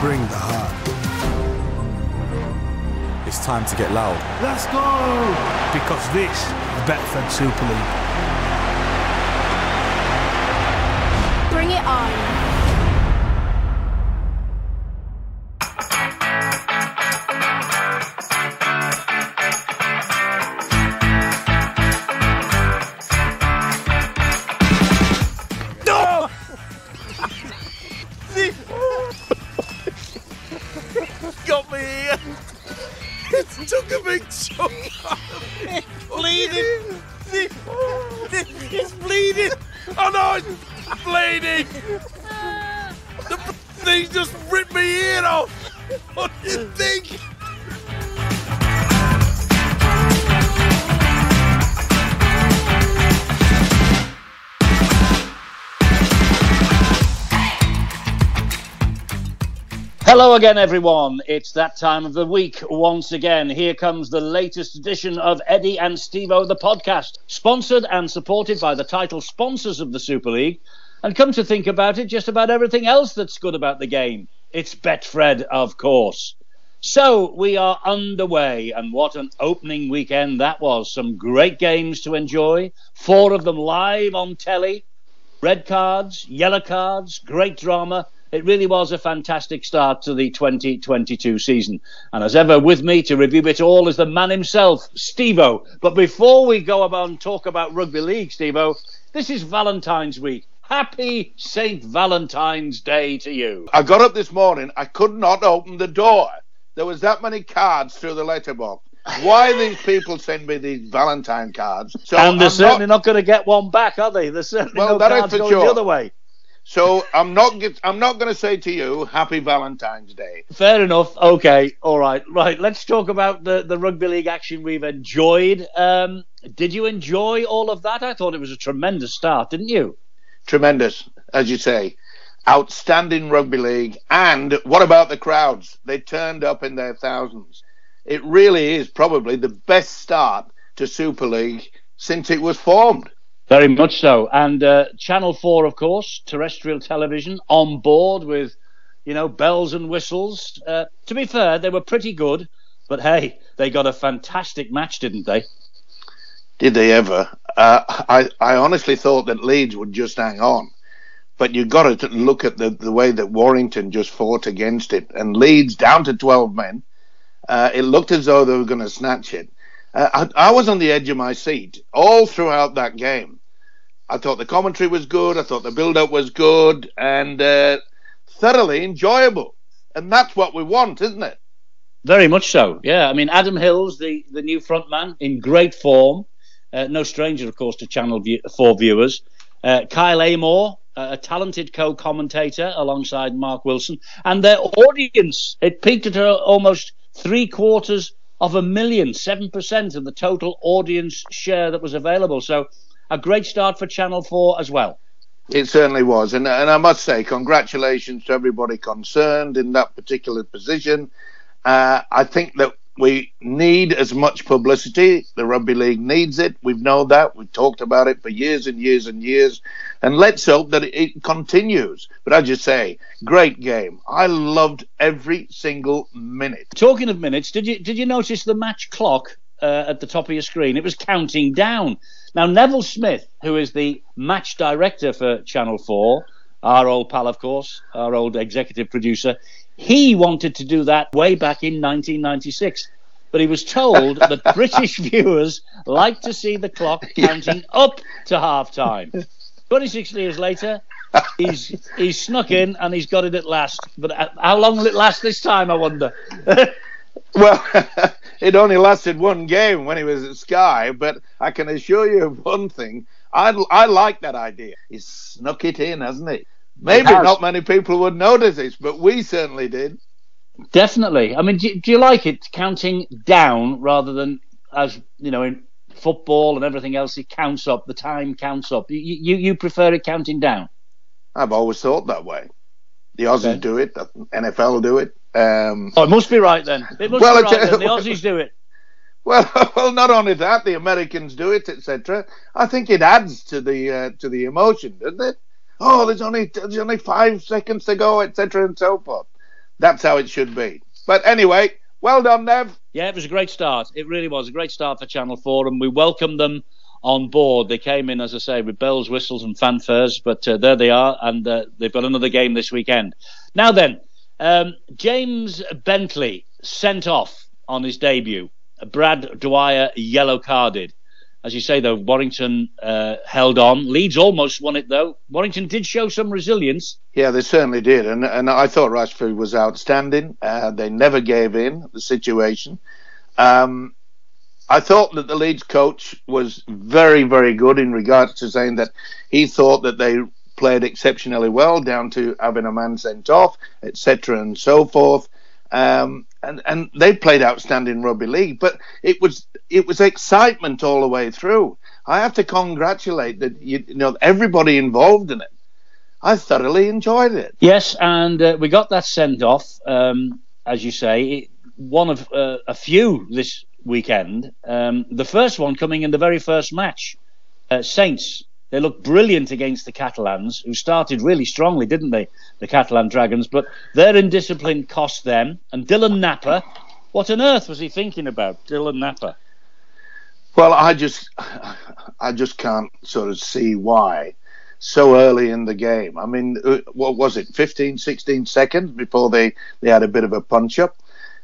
bring the heart. It's time to get loud. Let's go! Because this is Betfred Super League. Hello again, everyone. It's that time of the week once again. Here comes the latest edition of Eddie and Stevo, the podcast, sponsored and supported by the title sponsors of the Super League. And come to think about it, just about everything else that's good about the game. It's Betfred, of course. So we are underway, and what an opening weekend that was. Some great games to enjoy, four of them live on telly. Red cards, yellow cards, great drama. It really was a fantastic start to the 2022 season. And as ever, with me to review it all is the man himself, Stevo. But before we go about and talk about rugby league, Stevo, this is Valentine's week. Happy St. Valentine's Day to you. I got up this morning. I could not open the door. There was that many cards through the letterbox. Why these people send me these Valentine cards? So and they're I'm certainly not, not, going to get one back, are they? There's certainly Well, no cards going sure. the other way. So I'm not. Get, I'm not going to say to you Happy Valentine's Day. Fair enough. Okay. All right. Right. Let's talk about the, the rugby league action we've enjoyed. Um, did you enjoy all of that? I thought it was a tremendous start, didn't you? Tremendous, as you say. Outstanding rugby league. And what about the crowds? They turned up in their thousands. It really is probably the best start to Super League since it was formed. Very much so. And uh, Channel 4, of course, terrestrial television, on board with, you know, bells and whistles. Uh, to be fair, they were pretty good. But hey, they got a fantastic match, didn't they? Did they ever? Uh, I, I honestly thought that Leeds would just hang on. But you've got to look at the, the way that Warrington just fought against it. And Leeds down to 12 men. Uh, it looked as though they were going to snatch it. Uh, I, I was on the edge of my seat all throughout that game. I thought the commentary was good. I thought the build up was good and uh, thoroughly enjoyable. And that's what we want, isn't it? Very much so. Yeah, I mean Adam Hills, the the new frontman, in great form. Uh, no stranger, of course, to Channel view, Four viewers. Uh, Kyle Amor, uh, a talented co-commentator alongside Mark Wilson, and their audience. It peaked at almost three quarters of a million, seven percent of the total audience share that was available. So, a great start for Channel Four as well. It certainly was. And, and I must say, congratulations to everybody concerned in that particular position. Uh, I think that we need as much publicity. The Rugby League needs it. We've known that. We've talked about it for years and years and years. And let's hope that it continues. But as you say, great game. I loved every single minute. Talking of minutes, did you did you notice the match clock uh, at the top of your screen? It was counting down. Now Neville Smith, who is the match director for Channel Four, our old pal, of course, our old executive producer, he wanted to do that way back in 1996. But he was told that British viewers like to see the clock counting up to half time. 26 years later, he's he's snuck in and he's got it at last. But uh, how long will it last this time? I wonder. Well, it only lasted one game when he was at Sky, but I can assure you of one thing. I, I like that idea. He's snuck it in, hasn't he? Maybe has. not many people would notice this, but we certainly did. Definitely. I mean, do, do you like it counting down rather than as you know in football and everything else? It counts up. The time counts up. You you, you prefer it counting down? I've always thought that way. The Aussies Okay. do it, the NFL do it. Um, Oh, it must be right then. It must Well, be right then. The Aussies do it. well, well, not only that, the Americans do it, etc. I think it adds to the uh, to the emotion, doesn't it? Oh, there's only there's only five seconds to go, etc. and so forth. That's how it should be. But anyway, well done, Nev. Yeah, it was a great start. It really was a great start for Channel 4, and we welcome them on board. They came in, as I say, with bells, whistles, and fanfares, but uh, there they are, and uh, they've got another game this weekend. Now then, um, James Bentley sent off on his debut. Brad Dwyer yellow carded. As you say, though, Warrington uh, held on. Leeds almost won it, though. Warrington did show some resilience. Yeah, they certainly did, and and I thought Ratchford was outstanding. Uh, they never gave in the situation. Um, I thought that the Leeds coach was very, very good in regards to saying that he thought that they played exceptionally well, down to having a man sent off, etc., and so forth. Um, and and they played outstanding rugby league, but it was it was excitement all the way through. I have to congratulate that you, you know everybody involved in it. I thoroughly enjoyed it. Yes, and uh, we got that sent off, um, as you say, one of uh, a few this weekend. Um, the first one coming in the very first match, uh, Saints they looked brilliant against the Catalans, who started really strongly, didn't they? The Catalan Dragons, but their indiscipline cost them. And Dylan Napa, what on earth was he thinking about, Dylan Napa? Well, I just, I just can't sort of see why so early in the game. I mean, uh, what was it, 15, 16 seconds before they, they had a bit of a punch up?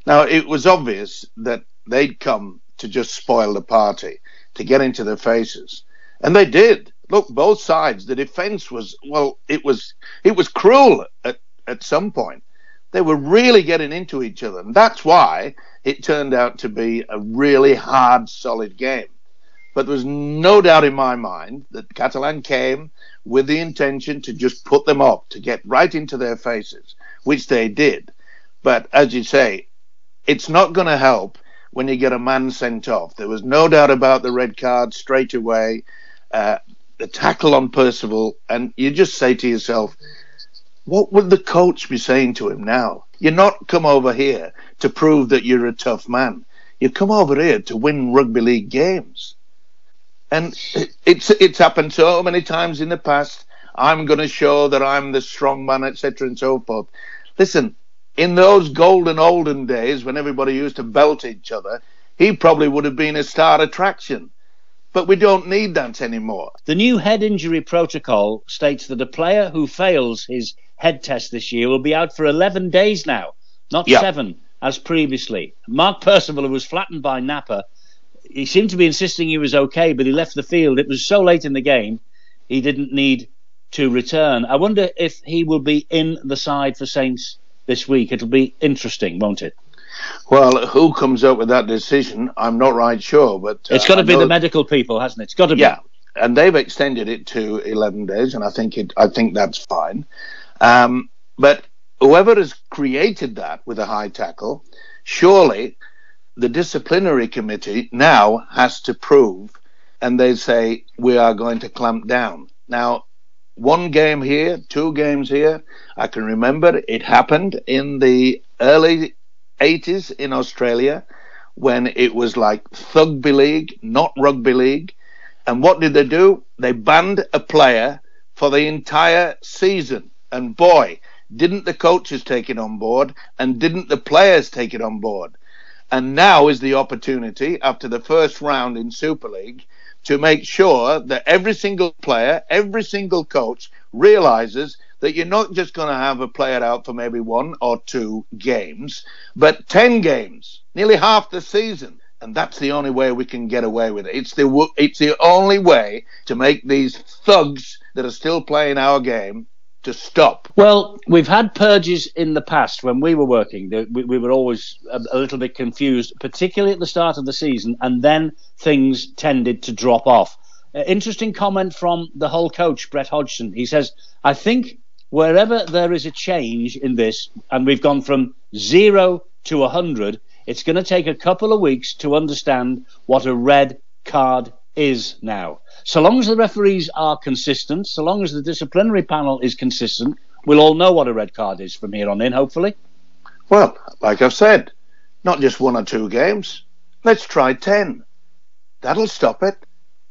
Now, it was obvious that they'd come to just spoil the party, to get into their faces. And they did look, both sides. The defence was well, it was it was cruel at at some point. They were really getting into each other, and that's why it turned out to be a really hard, solid game. But there was no doubt in my mind that Catalan came with the intention to just put them up, to get right into their faces, which they did. But as you say, it's not going to help when you get a man sent off. There was no doubt about the red card straight away. Uh, the tackle on Percival, and you just say to yourself, what would the coach be saying to him now? You're not come over here to prove that you're a tough man. You come over here to win rugby league games. And it's it's happened so many times in the past. I'm going to show that I'm the strong man, etc., and so forth. Listen, in those golden olden days when everybody used to belt each other, he probably would have been a star attraction but we don't need that anymore. The new head injury protocol states that a player who fails his head test this year will be out for 11 days now, not seven as previously. Mark Percival, who was flattened by Napa, he seemed to be insisting he was okay, but he left the field. It was so late in the game, he didn't need to return. I wonder if he will be in the side for Saints this week. It'll be interesting, won't it? Well, who comes up with that decision? I'm not right sure, but uh, it's got to be the medical people, hasn't it? It's got to be. Yeah, and they've extended it to 11 days, and I think it. I think that's fine. Um, but whoever has created that with a high tackle, surely the disciplinary committee now has to prove, and they say we are going to clamp down. Now, one game here, two games here. I can remember it happened in the early 80s in Australia when it was like Thugby League, not Rugby League. And what did they do? They banned a player for the entire season. And boy, didn't the coaches take it on board and didn't the players take it on board? And now is the opportunity after the first round in Super League to make sure that every single player, every single coach realizes that you're not just going to have a player out for maybe one or two games, but 10 games, nearly half the season. And that's the only way we can get away with it. It's the, it's the only way to make these thugs that are still playing our game to stop. Well, we've had purges in the past when we were working. We, we were always a, little bit confused, particularly at the start of the season, and then things tended to drop off. Uh, interesting comment from the Hull coach, Brett Hodgson. He says, I think wherever there is a change in this, and we've gone from zero to 100, it's going to take a couple of weeks to understand what a red card is now. So long as the referees are consistent, so long as the disciplinary panel is consistent, we'll all know what a red card is from here on in, hopefully. Well, like I've said, not just one or two games. Let's try 10. That'll stop it.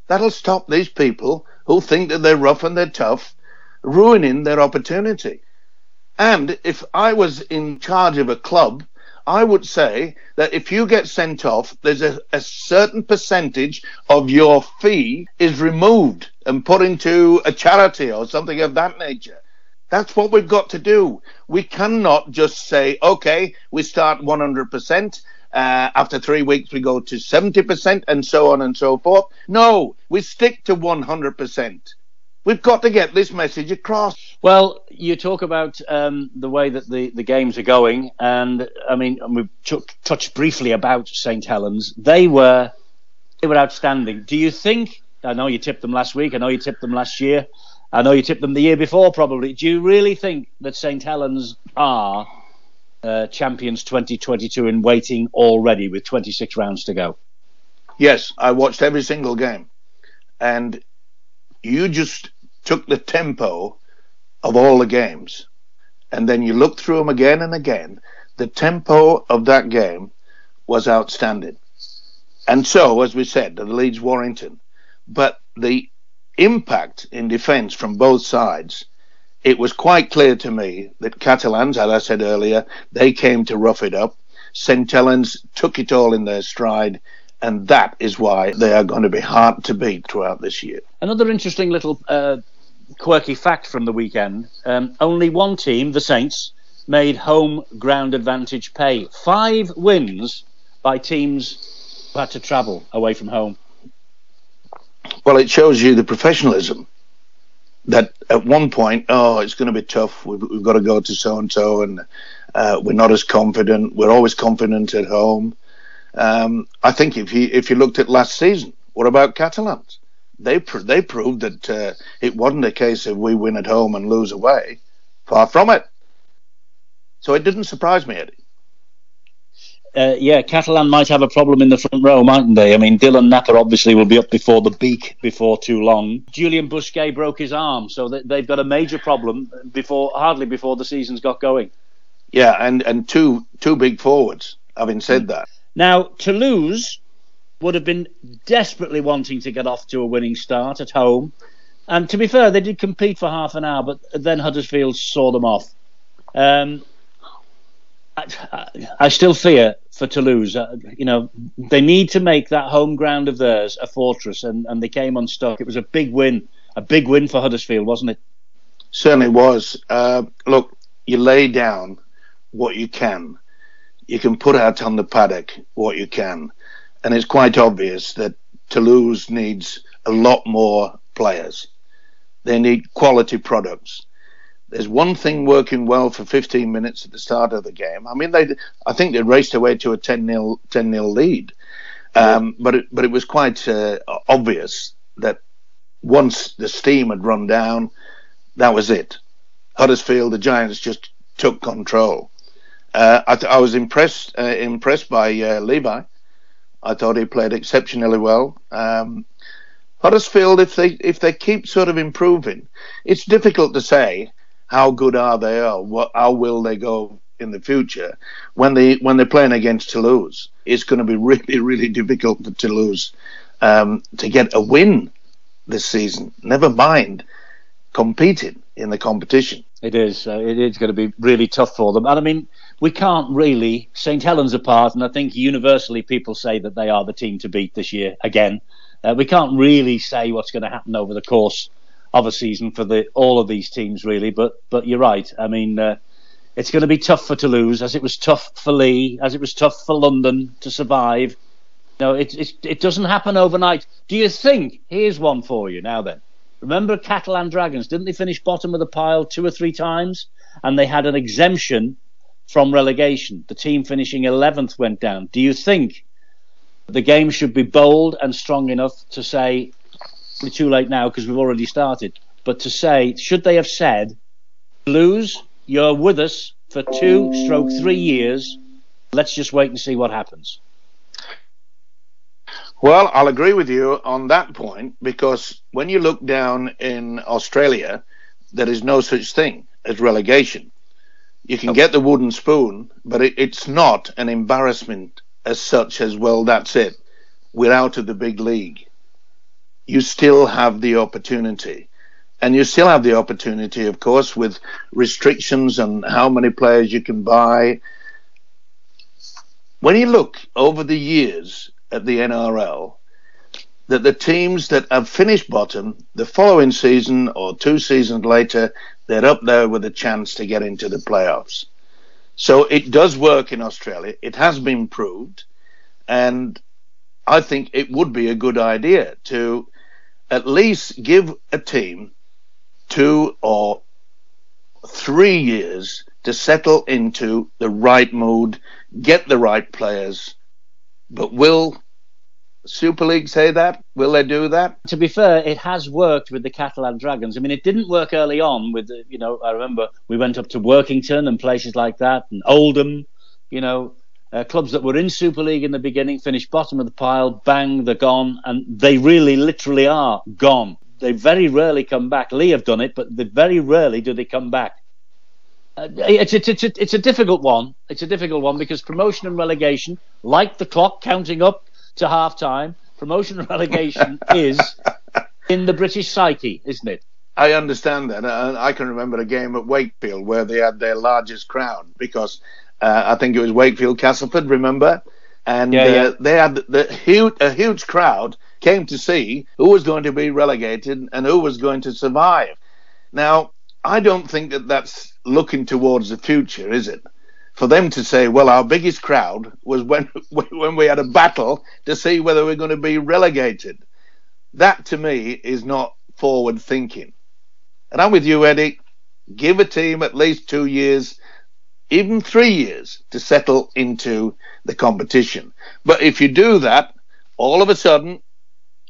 That'll stop these people who think that they're rough and they're tough ruining their opportunity. And if I was in charge of a club, I would say that if you get sent off, there's a, a certain percentage of your fee is removed and put into a charity or something of that nature. That's what we've got to do. We cannot just say, okay, we start 100%. Uh, after three weeks, we go to 70% and so on and so forth. No, we stick to 100%. We've got to get this message across. Well, you talk about um, the way that the, the games are going, and I mean, we touched briefly about St Helens. They were they were outstanding. Do you think? I know you tipped them last week. I know you tipped them last year. I know you tipped them the year before, probably. Do you really think that St Helens are uh, champions 2022 in waiting already with 26 rounds to go? Yes, I watched every single game, and you just took the tempo of all the games, and then you look through them again and again. The tempo of that game was outstanding. And so, as we said, the Leeds Warrington, but the impact in defence from both sides, it was quite clear to me that Catalans, as I said earlier, they came to rough it up. St. Helens took it all in their stride and that is why they are going to be hard to beat throughout this year. Another interesting little uh, quirky fact from the weekend um, only one team, the Saints, made home ground advantage pay. Five wins by teams who had to travel away from home. Well, it shows you the professionalism that at one point, oh, it's going to be tough. We've, we've got to go to so and so, and uh, we're not as confident. We're always confident at home. Um, I think if you if you looked at last season, what about Catalans? They pr- they proved that uh, it wasn't a case of we win at home and lose away. Far from it. So it didn't surprise me, Eddie. Uh, yeah, Catalan might have a problem in the front row, mightn't they? I mean, Dylan Napa obviously will be up before the beak before too long. Julian Bousquet broke his arm, so they've got a major problem before hardly before the season's got going. Yeah, and, and two two big forwards. Having said that, now, Toulouse would have been desperately wanting to get off to a winning start at home. And to be fair, they did compete for half an hour, but then Huddersfield saw them off. Um, I, I, still fear for Toulouse. Uh, you know, they need to make that home ground of theirs a fortress, and, and they came unstuck. It was a big win, a big win for Huddersfield, wasn't it? Certainly was. Uh, look, you lay down what you can you can put out on the paddock what you can. And it's quite obvious that Toulouse needs a lot more players. They need quality products. There's one thing working well for 15 minutes at the start of the game. I mean, they, I think they raced away to a 10 0 10 0 lead, um, but it, but it was quite uh, obvious that once the steam had run down, that was it. Huddersfield, the Giants, just took control. Uh, I, th- I, was impressed uh, impressed by uh, Levi. I thought he played exceptionally well. Um, Huddersfield, if they if they keep sort of improving, it's difficult to say how good are they or what, how will they go in the future when they when they're playing against Toulouse. It's going to be really really difficult for Toulouse um, to get a win this season. Never mind competing in the competition. It is. Uh, it is going to be really tough for them. And I mean, we can't really St Helens apart, and I think universally people say that they are the team to beat this year again. Uh, we can't really say what's going to happen over the course of a season for the all of these teams, really. But but you're right. I mean, uh, it's going to be tough for Toulouse, as it was tough for Leigh, as it was tough for London to survive. No, it, it, it doesn't happen overnight. Do you think? Here's one for you now. Then, remember Catalan Dragons? Didn't they finish bottom of the pile two or three times? And they had an exemption from relegation. The team finishing 11th went down. Do you think the game should be bold and strong enough to say, we're too late now because we've already started, but to say, should they have said, lose, you're with us for two stroke three years, let's just wait and see what happens? Well, I'll agree with you on that point because when you look down in Australia, there is no such thing as relegation. You can get the wooden spoon, but it, it's not an embarrassment as such as, well, that's it. We're out of the big league. You still have the opportunity. and you still have the opportunity, of course, with restrictions on how many players you can buy. When you look over the years at the NRL, that the teams that have finished bottom the following season or two seasons later, they're up there with a chance to get into the playoffs. So it does work in Australia. It has been proved. And I think it would be a good idea to at least give a team two or three years to settle into the right mood, get the right players. But will Super League say that? Will they do that? To be fair, it has worked with the Catalan Dragons. I mean, it didn't work early on with, you know, I remember we went up to Workington and places like that, and Oldham, you know, uh, clubs that were in Super League in the beginning finished bottom of the pile, bang, they're gone, and they really literally are gone. They very rarely come back. Leigh have done it, but very rarely do they come back. Uh, it's, it's, it's, it's a difficult one. It's a difficult one because promotion and relegation, like the clock counting up to half time, promotion and relegation is in the British psyche, isn't it? I understand that. Uh, I can remember a game at Wakefield where they had their largest crowd because uh, I think it was Wakefield Castleford, remember? And yeah, yeah. Uh, they had the huge, a huge crowd came to see who was going to be relegated and who was going to survive. Now, I don't think that that's looking towards the future, is it? For them to say, well, our biggest crowd was when when we had a battle to see whether we're going to be relegated. That to me is not forward thinking. And I'm with you, Eddie. Give a team at least two years, even three years to settle into the competition. But if you do that, all of a sudden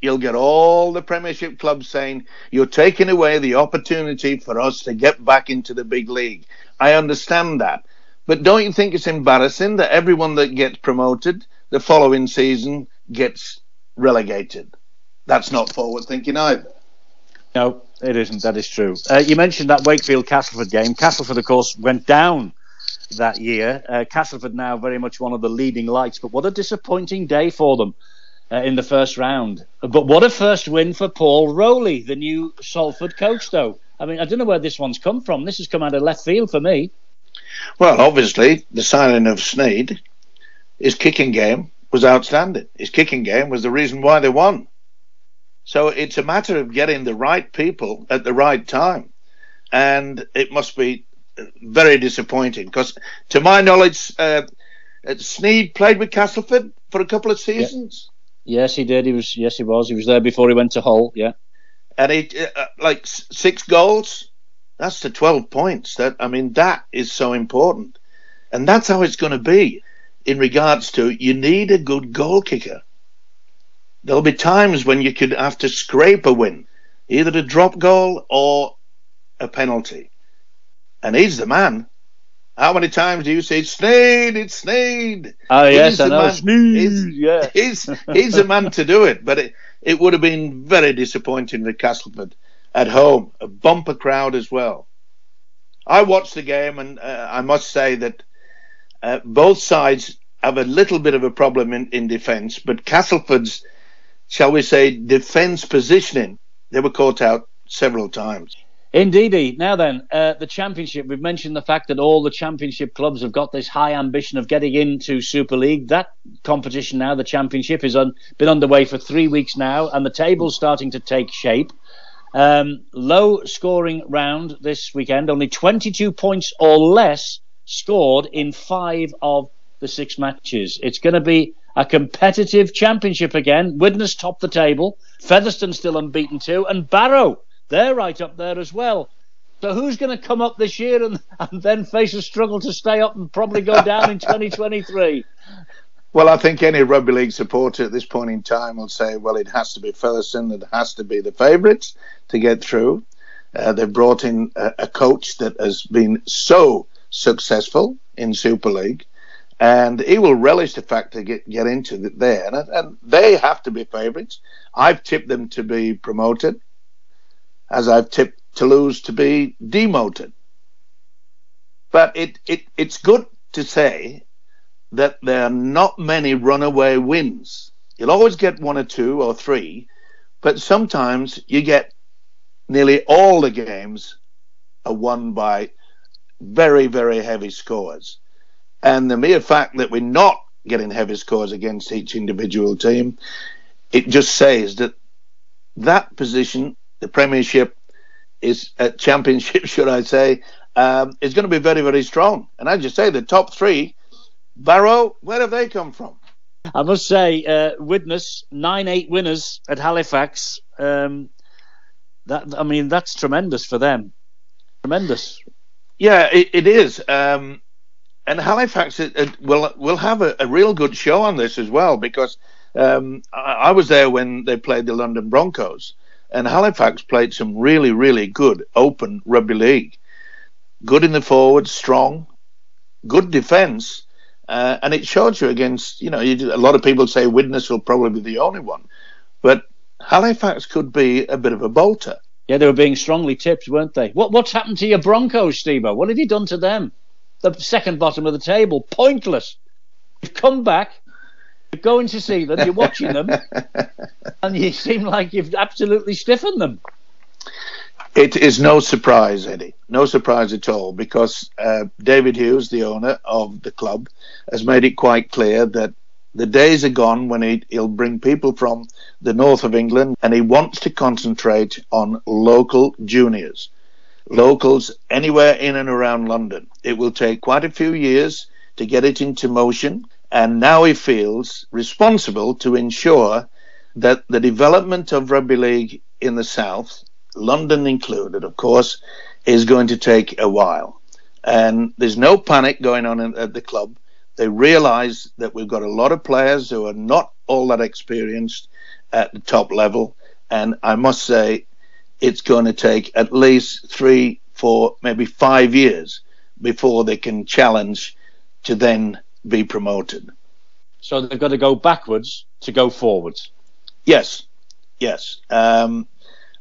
you'll get all the Premiership clubs saying you're taking away the opportunity for us to get back into the big league. I understand that. But don't you think it's embarrassing that everyone that gets promoted the following season gets relegated? That's not forward thinking either. No, it isn't. That is true. Uh, you mentioned that Wakefield Castleford game. Castleford, of course, went down that year. Uh, Castleford now very much one of the leading lights, but what a disappointing day for them uh, in the first round. But what a first win for Paul Rowley, the new Salford coach, though. I mean, I don't know where this one's come from. This has come out of left field for me. Well, obviously, the signing of Sneyd, his kicking game was outstanding. His kicking game was the reason why they won. So it's a matter of getting the right people at the right time. And it must be very disappointing because, to my knowledge, uh, Sneyd played with Castleford for a couple of seasons. Yes, he did. He was. Yes, he was. He was there before he went to Hull. Yeah. And he uh, like six goals. That's the twelve points. That I mean, that is so important, and that's how it's going to be. In regards to, you need a good goal kicker. There'll be times when you could have to scrape a win, either a drop goal or a penalty, and he's the man. How many times do you say Sneyd? It's Sneyd. Oh ah, yes, I know. Sneyd. He's, yeah, he's he's the man to do it. But it, it would have been very disappointing for Castleford at home, a bumper crowd as well. I watched the game, and uh, I must say that uh, both sides have a little bit of a problem in, in defence, but Castleford's, shall we say, defence positioning, they were caught out several times. Indeedy. Now then, uh, the championship. We've mentioned the fact that all the championship clubs have got this high ambition of getting into Super League. That competition now, the championship, has un- been underway for three weeks now, and the table's starting to take shape. Um, low scoring round this weekend. Only 22 points or less scored in five of the six matches. It's going to be a competitive championship again. Widnes top the table. Featherstone still unbeaten too, and Barrow they're right up there as well. So who's going to come up this year and, and then face a struggle to stay up and probably go down in 2023? Well, I think any rugby league supporter at this point in time will say, well, it has to be Featherstone, it has to be the favourites to get through. Uh, they've brought in a, a, coach that has been so successful in Super League, and he will relish the fact to get, get into the, there. And, and they have to be favourites. I've tipped them to be promoted as I've tipped Toulouse to be demoted. But it, it, it's good to say that there are not many runaway wins. You'll always get one or two or three, but sometimes you get nearly all the games are won by very, very heavy scores. And the mere fact that we're not getting heavy scores against each individual team, it just says that that position, the Premiership, is a Championship, should I say, um, is going to be very, very strong. And as you say, the top three, Barrow, where have they come from? I must say, uh, Widnes nine eight winners at Halifax. Um, that I mean, that's tremendous for them. Tremendous. Yeah, it, it is. Um, and Halifax it, it will will have a, a, real good show on this as well because um, I, I, was there when they played the London Broncos, and Halifax played some really really good open rugby league. Good in the forwards, strong, good defence, uh, and it showed you against, you know, you, a lot of people say Widnes will probably be the only one, but Halifax could be a bit of a bolter. Yeah, they were being strongly tipped, weren't they? What What's happened to your Broncos, Steve? What have you done to them? The second bottom of the table, pointless. You've come back, you're going to see them, you're watching them, and you seem like you've absolutely stiffened them. It is no surprise, Eddie. No surprise at all, because uh, David Hughes, the owner of the club, has made it quite clear that the days are gone when he, will bring people from the north of England and he wants to concentrate on local juniors, locals anywhere in and around London. It will take quite a few years to get it into motion, and now he feels responsible to ensure that the development of rugby league in the south London included, of course, is going to take a while. And there's no panic going on at the club. They realize that we've got a lot of players who are not all that experienced at the top level. And I must say, it's going to take at least three, four, maybe five years before they can challenge to then be promoted. So they've got to go backwards to go forwards. Yes, yes. Um,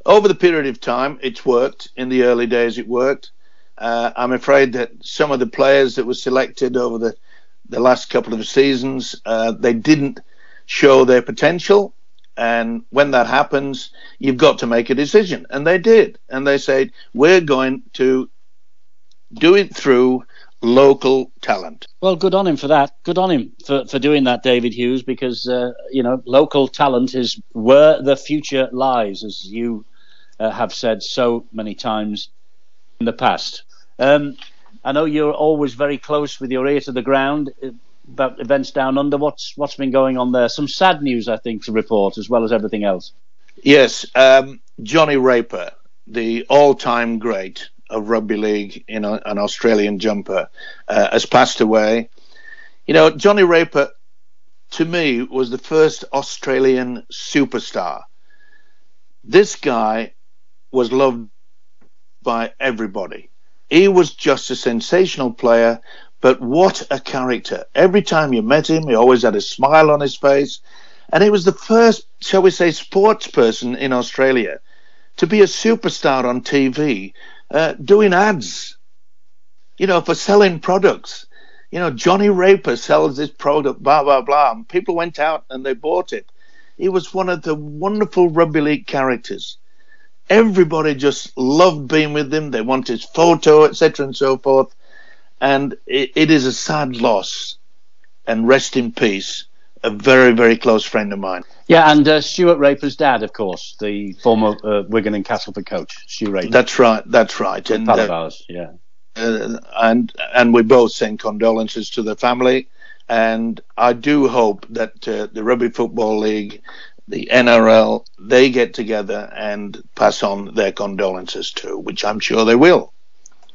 over the period of time, it's worked. In the early days, it worked. Uh, I'm afraid that some of the players that were selected over the, the last couple of seasons, uh, they didn't show their potential. And when that happens, you've got to make a decision. And they did. And they said, we're going to do it through local talent. Well, good on him for that. Good on him for, for doing that, David Hughes, because, uh, you know, local talent is where the future lies, as you uh, have said so many times in the past. Um, I know you're always very close with your ear to the ground about events down under. What's what's been going on there? Some sad news, I think, to report as well as everything else. Yes, um, Johnny Raper, the all-time great of rugby league in a, an Australian jumper, uh, has passed away. You know, Johnny Raper, to me, was the first Australian superstar. This guy was loved by everybody. He was just a sensational player, but what a character. Every time you met him, he always had a smile on his face. And he was the first, shall we say, sports person in Australia to be a superstar on TV, uh, doing ads, you know, for selling products. You know, Johnny Raper sells this product, blah, blah, blah. And people went out and they bought it. He was one of the wonderful rugby league characters everybody just loved being with him. They want his photo, etc., and so forth. And it, it is a sad loss. And rest in peace, a very, very close friend of mine. Yeah, and uh, Stuart Raper's dad, of course, the former uh, Wigan and Castleford coach, Stu Raper. That's right. That's right. And uh, ours, yeah. Uh, and and we both send condolences to the family. And I do hope that uh, the Rugby Football League the NRL, they get together and pass on their condolences too, which I'm sure they will.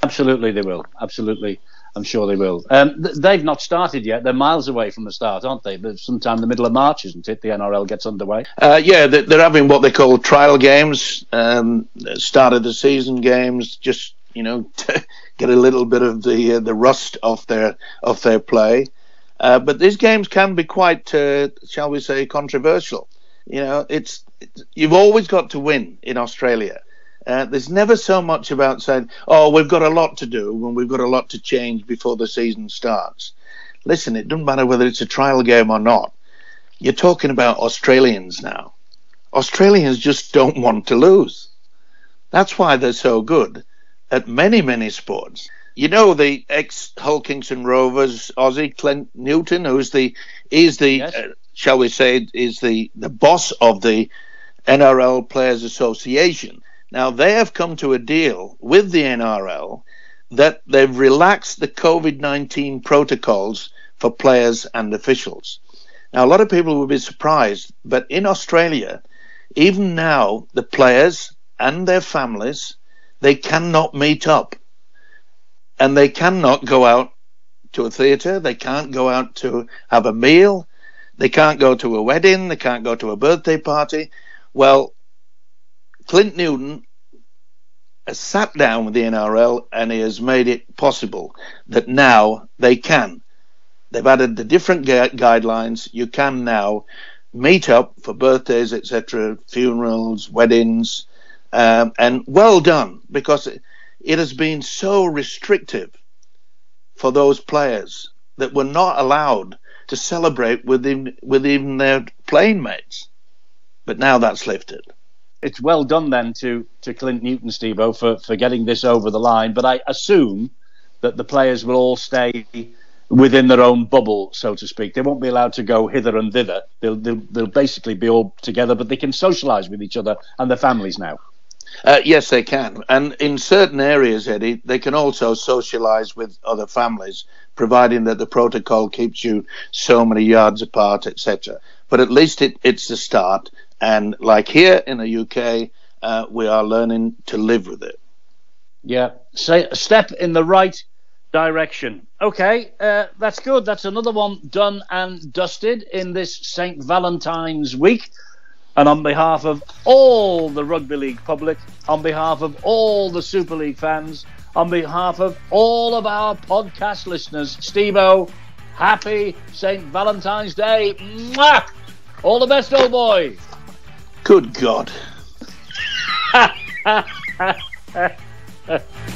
Absolutely, they will. Absolutely. I'm sure they will. Um, they've not started yet. They're miles away from the start, aren't they? But sometime in the middle of March, isn't it? The NRL gets underway. Uh, yeah, they're having what they call trial games, um, start of the season games, just you know, to get a little bit of the uh, the rust off their off their play. Uh, but these games can be quite, uh, shall we say, controversial. You know, it's, you've always got to win in Australia. Uh, there's never so much about saying, "Oh, we've got a lot to do and we've got a lot to change before the season starts." Listen, it doesn't matter whether it's a trial game or not. You're talking about Australians now. Australians just don't want to lose. That's why they're so good at many, many sports. You know the ex Hull Kingston Rovers Aussie Clint Newton, who's the is the Yes. uh, shall we say is the the boss of the NRL Players Association. Now they have come to a deal with the NRL that they've relaxed the COVID nineteen protocols for players and officials. Now a lot of people will be surprised, but in Australia, even now the players and their families they cannot meet up and they cannot go out to a theatre they can't go out to have a meal they can't go to a wedding they can't go to a birthday party. Well clint newton has sat down with the nrl and he has made it possible that now they can. They've added the different gu- guidelines. You can now meet up for birthdays etc funerals weddings um, and well done because it, it has been so restrictive for those players that were not allowed to celebrate with him, with even their playing mates. But now that's lifted. It's well done then to, to Clint Newton, Stevo, for, for getting this over the line. But I assume that the players will all stay within their own bubble, so to speak. They won't be allowed to go hither and thither. They'll, they'll, they'll basically be all together, but they can socialise with each other and their families now. Uh, yes, they can. And in certain areas, Eddie, they can also socialise with other families, providing that the protocol keeps you so many yards apart, etc. But at least it, it's a start. And like here in the UK, uh, we are learning to live with it. Yeah, step in the right direction. Okay, uh, that's good. That's another one done and dusted in this St. Valentine's week. And on behalf of all the Rugby League public, on behalf of all the Super League fans, on behalf of all of our podcast listeners, Steve-O, happy St. Valentine's Day. Mwah! All the best, old boy. Good God.